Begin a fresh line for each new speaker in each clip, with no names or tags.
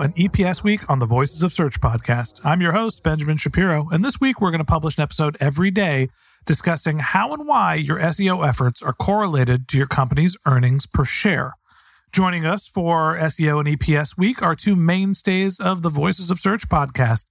and EPS Week on the Voices of Search podcast. I'm your host, Benjamin Shapiro, and this week we're going to publish an episode every day discussing how and why your SEO efforts are correlated to your company's earnings per share. Joining us for SEO and EPS Week are two mainstays of the Voices of Search podcast.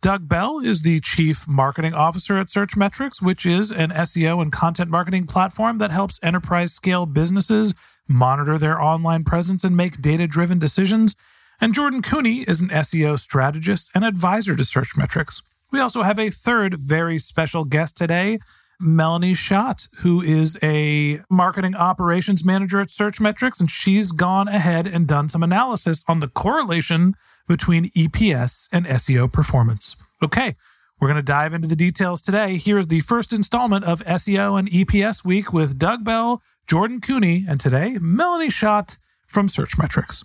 Doug Bell is the Chief Marketing Officer at Searchmetrics, which is an SEO and content marketing platform that helps enterprise scale businesses monitor their online presence and make data driven decisions. And Jordan Koene is an SEO strategist and advisor to Searchmetrics. We also have a third very special guest today, Melanie Schott, who is a marketing operations manager at Searchmetrics, and she's gone ahead and done some analysis on the correlation between EPS and SEO performance. Okay, we're going to dive into the details today. Here's the first installment of SEO and EPS Week with Doug Bell, Jordan Koene, and today, Melanie Schott from Searchmetrics.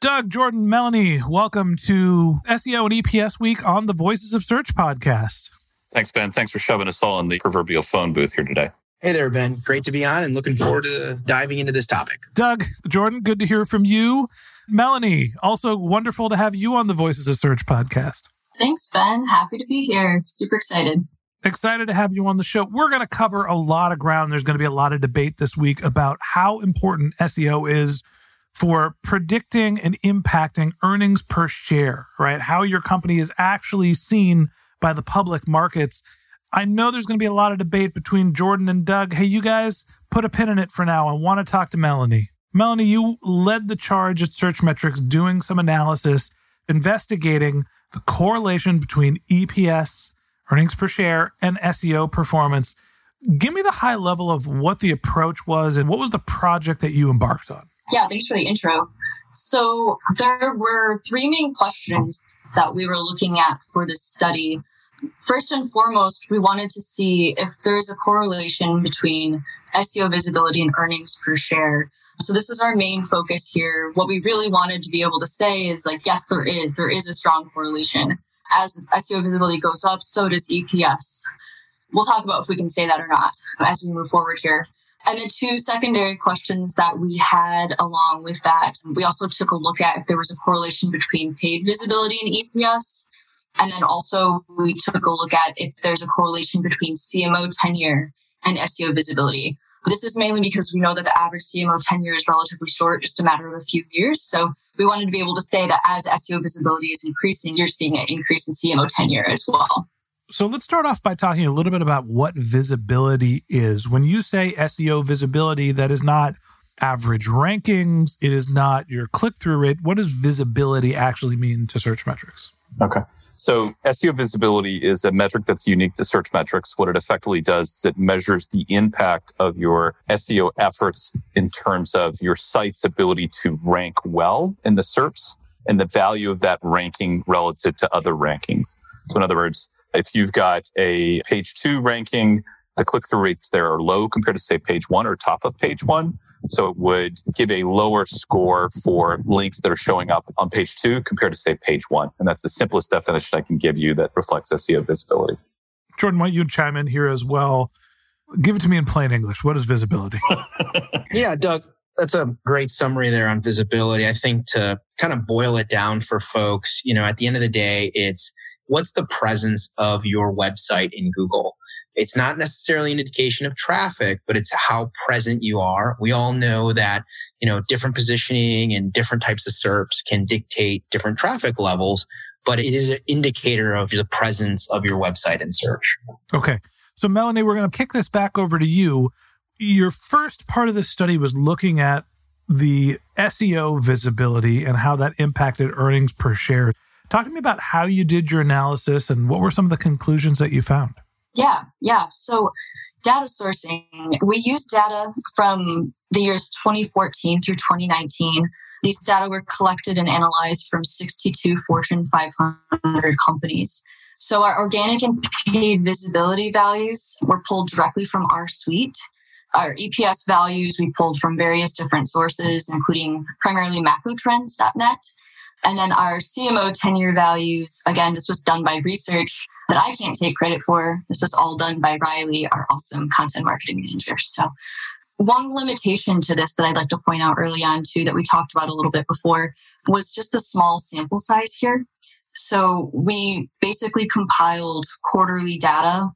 Doug, Jordan, Melanie, welcome to SEO and EPS Week on the Voices of Search podcast.
Thanks, Ben. Thanks for shoving us all in the proverbial phone booth here today.
Hey there, Ben. Great to be on and looking forward to diving into this topic.
Doug, Jordan, good to hear from you. Melanie, also wonderful to have you on the Voices of Search podcast.
Thanks, Ben. Happy to be here. Super excited.
Excited to have you on the show. We're going to cover a lot of ground. There's going to be a lot of debate this week about how important SEO is for predicting and impacting earnings per share, right? How your company is actually seen by the public markets. I know there's going to be a lot of debate between Jordan and Doug. Hey, you guys, put a pin in it for now. I want to talk to Melanie. Melanie, you led the charge at Searchmetrics doing some analysis, investigating the correlation between EPS, earnings per share, and SEO performance. Give me the high level of what the approach was and what was the project that you embarked on?
Yeah, thanks for the intro. So, there were three main questions that we were looking at for this study. First and foremost, we wanted to see if there's a correlation between SEO visibility and earnings per share. So, this is our main focus here. What we really wanted to be able to say is like, yes, there is. There is a strong correlation. As SEO visibility goes up, so does EPS. We'll talk about if we can say that or not as we move forward here. And the two secondary questions that we had along with that, we also took a look at if there was a correlation between paid visibility and EPS. And then also we took a look at if there's a correlation between CMO tenure and SEO visibility. This is mainly because we know that the average CMO tenure is relatively short, just a matter of a few years. So we wanted to be able to say that as SEO visibility is increasing, you're seeing an increase in CMO tenure as well.
So let's start off by talking a little bit about what visibility is. When you say SEO visibility, that is not average rankings, it is not your click through rate. What does visibility actually mean to Searchmetrics?
Okay. So SEO visibility is a metric that's unique to Searchmetrics. What it effectively does is it measures the impact of your SEO efforts in terms of your site's ability to rank well in the SERPs and the value of that ranking relative to other rankings. So in other words, if you've got a page two ranking, the click through rates there are low compared to say page one or top of page one. So it would give a lower score for links that are showing up on page two compared to say page one. And that's the simplest definition I can give you that reflects SEO visibility.
Jordan, why don't you chime in here as well? Give it to me in plain English. What is visibility?
yeah, Doug, that's a great summary there on visibility. I think to kind of boil it down for folks, you know, at the end of the day, it's what's the presence of your website in Google? It's not necessarily an indication of traffic, but it's how present you are. We all know that, you know, different positioning and different types of SERPs can dictate different traffic levels, but it is an indicator of the presence of your website in search.
Okay. So Melanie, we're going to kick this back over to you. Your first part of the study was looking at the SEO visibility and how that impacted earnings per share. Talk to me about how you did your analysis and what were some of the conclusions that you found?
Yeah, yeah. So data sourcing, we used data from the years 2014 through 2019. These data were collected and analyzed from 62 Fortune 500 companies. So our organic and paid visibility values were pulled directly from our suite. Our EPS values we pulled from various different sources, including primarily macrotrends.net. And then our CMO tenure values, again, this was done by research that I can't take credit for. This was all done by Riley, our awesome content marketing manager. So, one limitation to this that I'd like to point out early on, too, that we talked about a little bit before, was just the small sample size here. So, we basically compiled quarterly data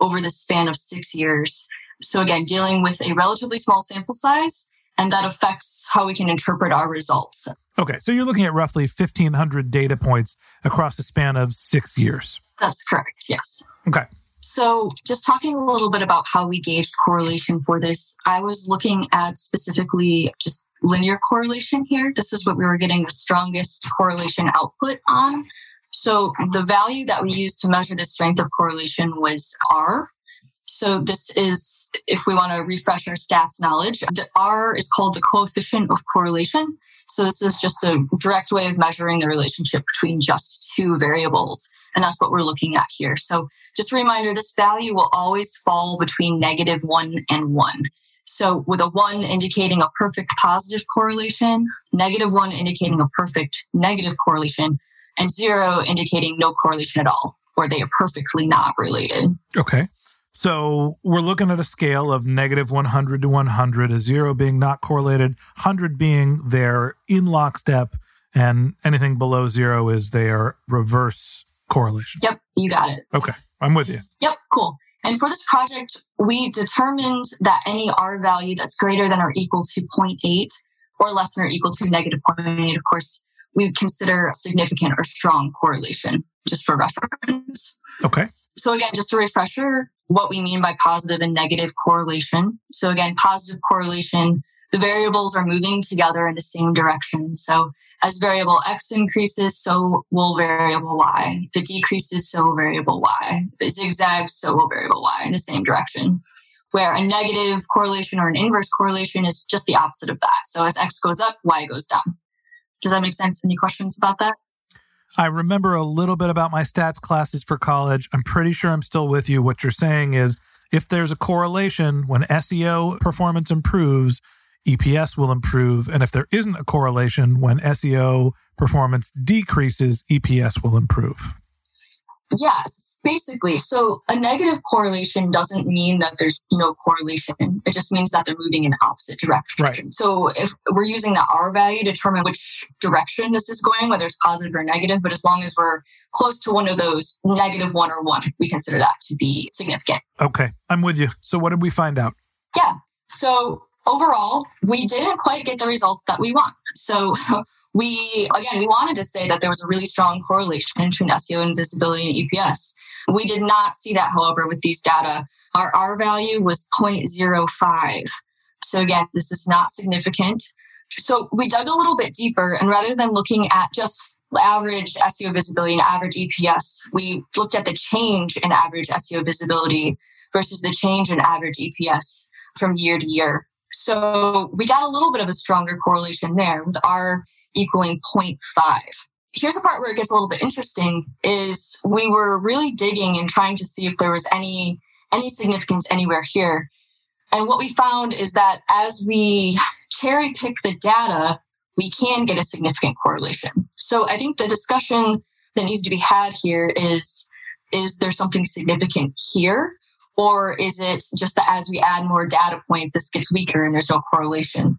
over the span of six years. So, again, dealing with a relatively small sample size, and that affects how we can interpret our results.
Okay, so you're looking at roughly 1,500 data points across the span of six years.
That's correct, yes.
Okay.
So, just talking a little bit about how we gauged correlation for this, I was looking at specifically just linear correlation here. This is what we were getting the strongest correlation output on. So, the value that we used to measure the strength of correlation was R. So, this is, if we want to refresh our stats knowledge, the R is called the coefficient of correlation. So, this is just a direct way of measuring the relationship between just two variables. And that's what we're looking at here. So just a reminder, this value will always fall between negative one and one. So with a one indicating a perfect positive correlation, negative one indicating a perfect negative correlation, and zero indicating no correlation at all, or they are perfectly not related.
Okay. So we're looking at a scale of negative 100 to 100, a zero being not correlated, 100 being their in lockstep, and anything below zero is their reverse correlation.
Yep, you got it.
Okay, I'm with you.
Yep, cool. And for this project, we determined that any R value that's greater than or equal to 0.8 or less than or equal to negative 0.8, of course, we would consider significant or strong correlation, just for reference.
Okay.
So again, just a refresher, what we mean by positive and negative correlation. So again, positive correlation, the variables are moving together in the same direction. So as variable x increases, so will variable y. If it decreases, so will variable y. If it zigzags, so will variable y in the same direction. Where a negative correlation or an inverse correlation is just the opposite of that. So as x goes up, y goes down. Does that make sense? Any questions about that?
I remember a little bit about my stats classes for college. I'm pretty sure I'm still with you. What you're saying is if there's a correlation when SEO performance improves, EPS will improve. And if there isn't a correlation, when SEO performance decreases, EPS will improve.
Yes, basically. So a negative correlation doesn't mean that there's no correlation. It just means that they're moving in opposite direction.
Right.
So if we're using the R value to determine which direction this is going, whether it's positive or negative, but as long as we're close to one of those, negative one or one, we consider that to be significant.
Okay, I'm with you. So what did we find out?
Yeah. So overall, we didn't quite get the results that we want. So we, again, we wanted to say that there was a really strong correlation between SEO and visibility and EPS. We did not see that, however, with these data. Our R value was 0.05. So again, this is not significant. So we dug a little bit deeper and rather than looking at just average SEO visibility and average EPS, we looked at the change in average SEO visibility versus the change in average EPS from year to year. So we got a little bit of a stronger correlation there with R equaling 0.5. Here's the part where it gets a little bit interesting is we were really digging and trying to see if there was any any significance anywhere here. And what we found is that as we cherry pick the data, we can get a significant correlation. So I think the discussion that needs to be had here is is there something significant here? Or is it just that as we add more data points, this gets weaker and there's no correlation?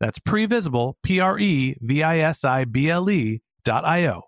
That's previsible, P R E V I S I B L E dot I O.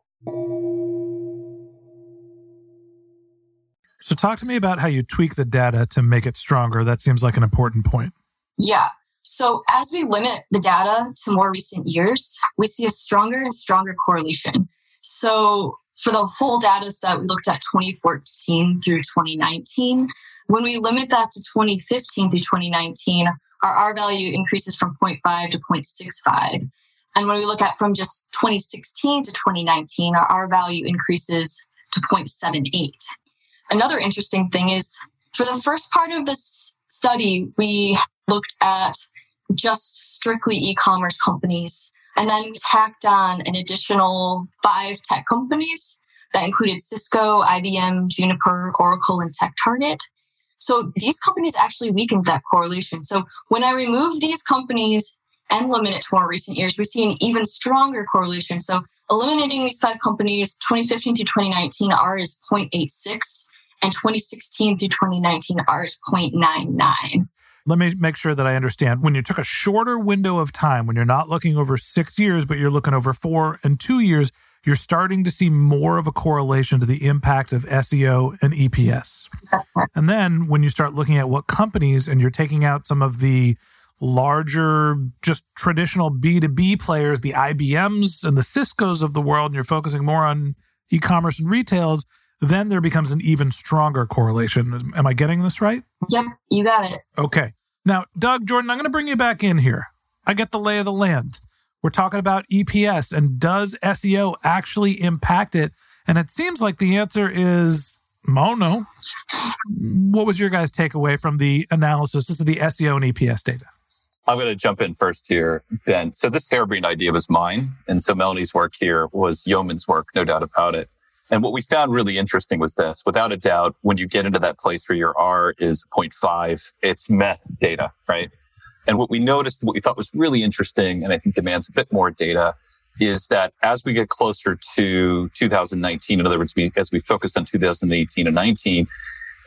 So, talk to me about how you tweak the data to make it stronger. That seems like an important point.
Yeah. So, as we limit the data to more recent years, we see a stronger and stronger correlation. So, for the whole data set, we looked at 2014 through 2019. When we limit that to 2015 through 2019, our R value increases from 0.5 to 0.65. And when we look at from just 2016 to 2019, our R value increases to 0.78. Another interesting thing is for the first part of this study, we looked at just strictly e commerce companies. And then tacked on an additional five tech companies that included Cisco, IBM, Juniper, Oracle, and TechTarget. So these companies actually weakened that correlation. So when I remove these companies and limit it to more recent years, we see an even stronger correlation. So eliminating these five companies, 2015 to 2019, R is 0.86, and 2016 to 2019, R is 0.99.
Let me make sure that I understand. When you took a shorter window of time, when you're not looking over six years, but you're looking over four and two years, you're starting to see more of a correlation to the impact of SEO and EPS. And then when you start looking at what companies and you're taking out some of the larger, just traditional B2B players, the IBMs and the Ciscos of the world, and you're focusing more on e commerce and retails, then there becomes an even stronger correlation. Am I getting this right?
Yep, you got it.
Okay. Now, Doug, Jordan, I'm going to bring you back in here. I get the lay of the land. We're talking about EPS and does SEO actually impact it? And it seems like the answer is oh no. What was your guys' takeaway from the analysis? This is the SEO and EPS data.
I'm going to jump in first here, Ben. So this harebrained idea was mine. And so Melanie's work here was yeoman's work, no doubt about it. And what we found really interesting was this. Without a doubt, when you get into that place where your R is 0.5, it's meh data, right? And what we noticed, what we thought was really interesting, and I think demands a bit more data, is that as we get closer to 2019, in other words, we, as we focus on 2018 and 19,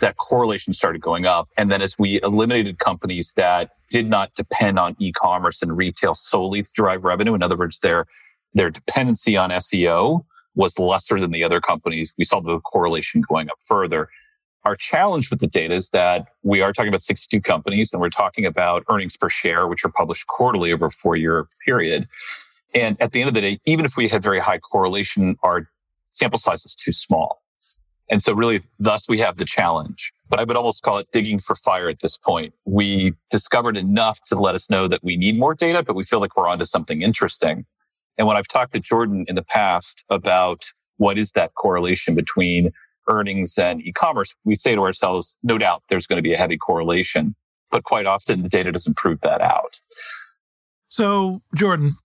that correlation started going up. And then as we eliminated companies that did not depend on e-commerce and retail solely to drive revenue, in other words, their, their dependency on SEO was lesser than the other companies, we saw the correlation going up further. Our challenge with the data is that we are talking about 62 companies and we're talking about earnings per share, which are published quarterly over a four year period. And at the end of the day, even if we had very high correlation, our sample size is too small. And so really, thus we have the challenge. But I would almost call it digging for fire at this point. We discovered enough to let us know that we need more data, but we feel like we're onto something interesting. And when I've talked to Jordan in the past about what is that correlation between earnings and e-commerce, we say to ourselves, no doubt there's going to be a heavy correlation, but quite often the data doesn't prove that out.
So, Jordan,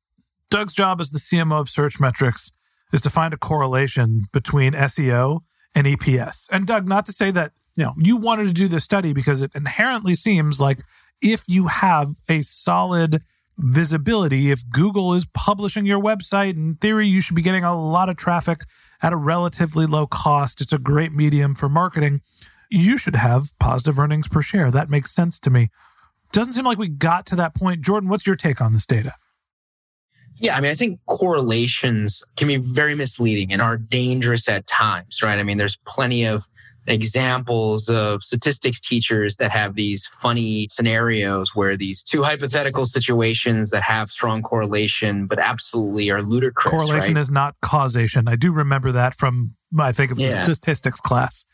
Doug's job as the CMO of Searchmetrics is to find a correlation between SEO and EPS. And Doug, not to say that, you know, you wanted to do this study because it inherently seems like if you have a solid visibility, if Google is publishing your website, in theory, you should be getting a lot of traffic at a relatively low cost. It's a great medium for marketing. You should have positive earnings per share. That makes sense to me. Doesn't seem like we got to that point. Jordan, what's your take on this data?
Yeah, I mean, I think correlations can be very misleading and are dangerous at times, right? I mean, there's plenty of examples of statistics teachers that have these funny scenarios where these two hypothetical situations that have strong correlation but absolutely are ludicrous.
Correlation
right?
is not causation. I do remember that from I think it was yeah. statistics class.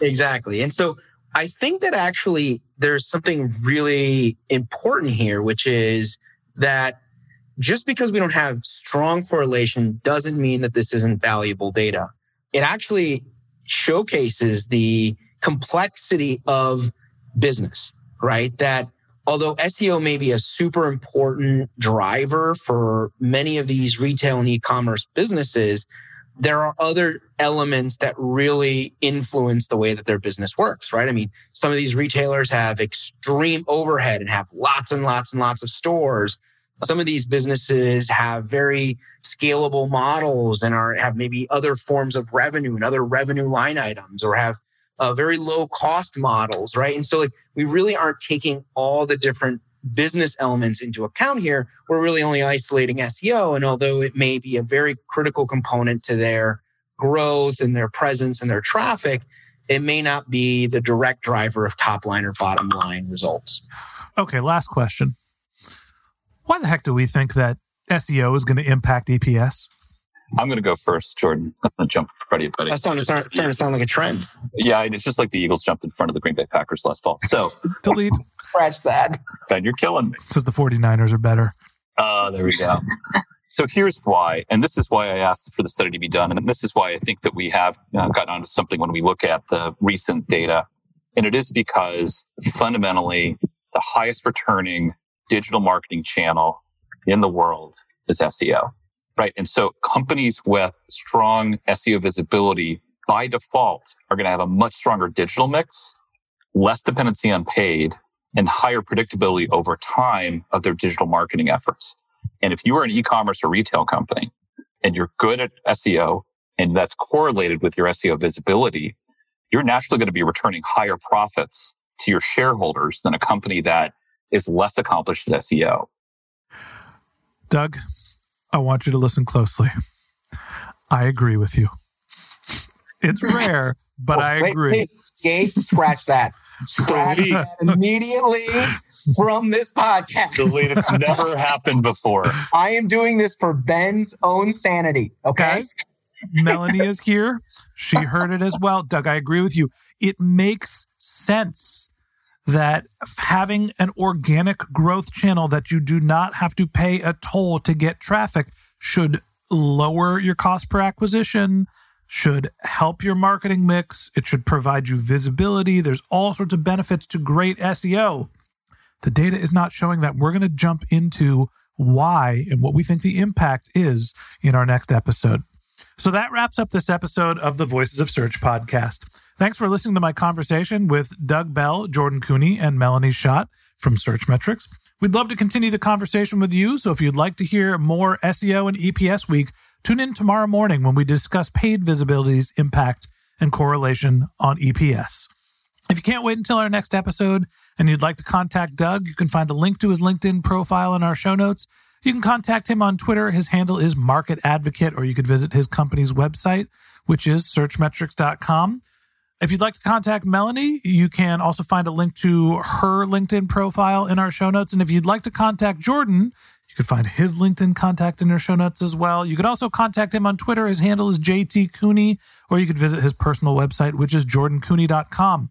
Exactly. And so I think that actually there's something really important here, which is that just because we don't have strong correlation doesn't mean that this isn't valuable data. It actually showcases the complexity of business, right? That although SEO may be a super important driver for many of these retail and e-commerce businesses, there are other elements that really influence the way that their business works, right? I mean, some of these retailers have extreme overhead and have lots and lots and lots of stores some of these businesses have very scalable models and are have maybe other forms of revenue and other revenue line items or have uh, very low cost models, right? And so like we really aren't taking all the different business elements into account here. We're really only isolating SEO. And although it may be a very critical component to their growth and their presence and their traffic, it may not be the direct driver of top line or bottom line results.
Okay, last question. Why the heck do we think that SEO is going to impact EPS?
I'm going to go first, Jordan. I'm going to jump in front of you, buddy.
That's starting to, start, starting to sound like a trend.
Yeah, and it's just like the Eagles jumped in front of the Green Bay Packers last fall. So
delete.
Scratch that.
Ben, you're killing me.
Because the 49ers are better.
Oh, uh, there we go. so here's why, and this is why I asked for the study to be done, and this is why I think that we have uh, gotten onto something when we look at the recent data, and it is because fundamentally the highest returning digital marketing channel in the world is SEO, right? And so companies with strong SEO visibility by default are going to have a much stronger digital mix, less dependency on paid, and higher predictability over time of their digital marketing efforts. And if you are an e-commerce or retail company and you're good at SEO and that's correlated with your SEO visibility, you're naturally going to be returning higher profits to your shareholders than a company that is less accomplished at SEO.
Doug, I want you to listen closely. I agree with you. It's rare, but I agree. Wait,
Gabe, scratch that. Scratch that immediately from this podcast.
Delete. It's never happened before.
I am doing this for Ben's own sanity. Okay.
Melanie is here. She heard it as well. Doug, I agree with you. It makes sense that having an organic growth channel that you do not have to pay a toll to get traffic should lower your cost per acquisition, should help your marketing mix. It should provide you visibility. There's all sorts of benefits to great SEO. The data is not showing that. We're going to jump into why and what we think the impact is in our next episode. So that wraps up this episode of the Voices of Search podcast. Thanks for listening to my conversation with Doug Bell, Jordan Koene, and Melanie Schott from Searchmetrics. We'd love to continue the conversation with you. So if you'd like to hear more SEO and EPS week, tune in tomorrow morning when we discuss paid visibility's impact and correlation on EPS. If you can't wait until our next episode and you'd like to contact Doug, you can find a link to his LinkedIn profile in our show notes. You can contact him on Twitter. His handle is Market Advocate, or you could visit his company's website, which is searchmetrics.com. If you'd like to contact Melanie, you can also find a link to her LinkedIn profile in our show notes. And if you'd like to contact Jordan, You can find his LinkedIn contact in our show notes as well. You could also contact him on Twitter. His handle is JT Koene, or you could visit his personal website, which is jordankoene.com.